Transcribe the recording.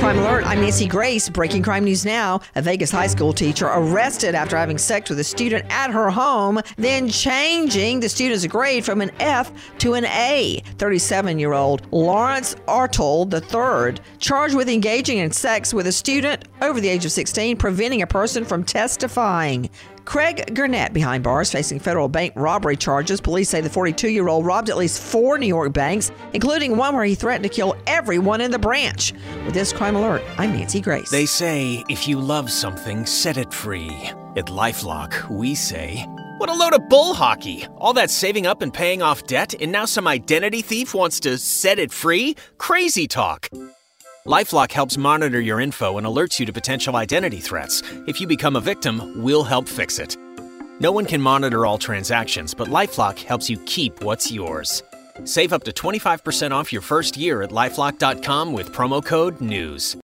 Crime Alert, I'm Nancy Grace. Breaking crime news now. A Vegas high school teacher arrested after having sex with a student at her home, then changing the student's grade from an F to an A. 37 year old Lawrence Artold III, charged with engaging in sex with a student over the age of 16, preventing a person from testifying. Craig Gurnett behind bars facing federal bank robbery charges. Police say the 42 year old robbed at least four New York banks, including one where he threatened to kill everyone in the branch. With this crime alert, I'm Nancy Grace. They say if you love something, set it free. At Lifelock, we say, what a load of bull hockey! All that saving up and paying off debt, and now some identity thief wants to set it free? Crazy talk! Lifelock helps monitor your info and alerts you to potential identity threats. If you become a victim, we'll help fix it. No one can monitor all transactions, but Lifelock helps you keep what's yours. Save up to 25% off your first year at lifelock.com with promo code NEWS.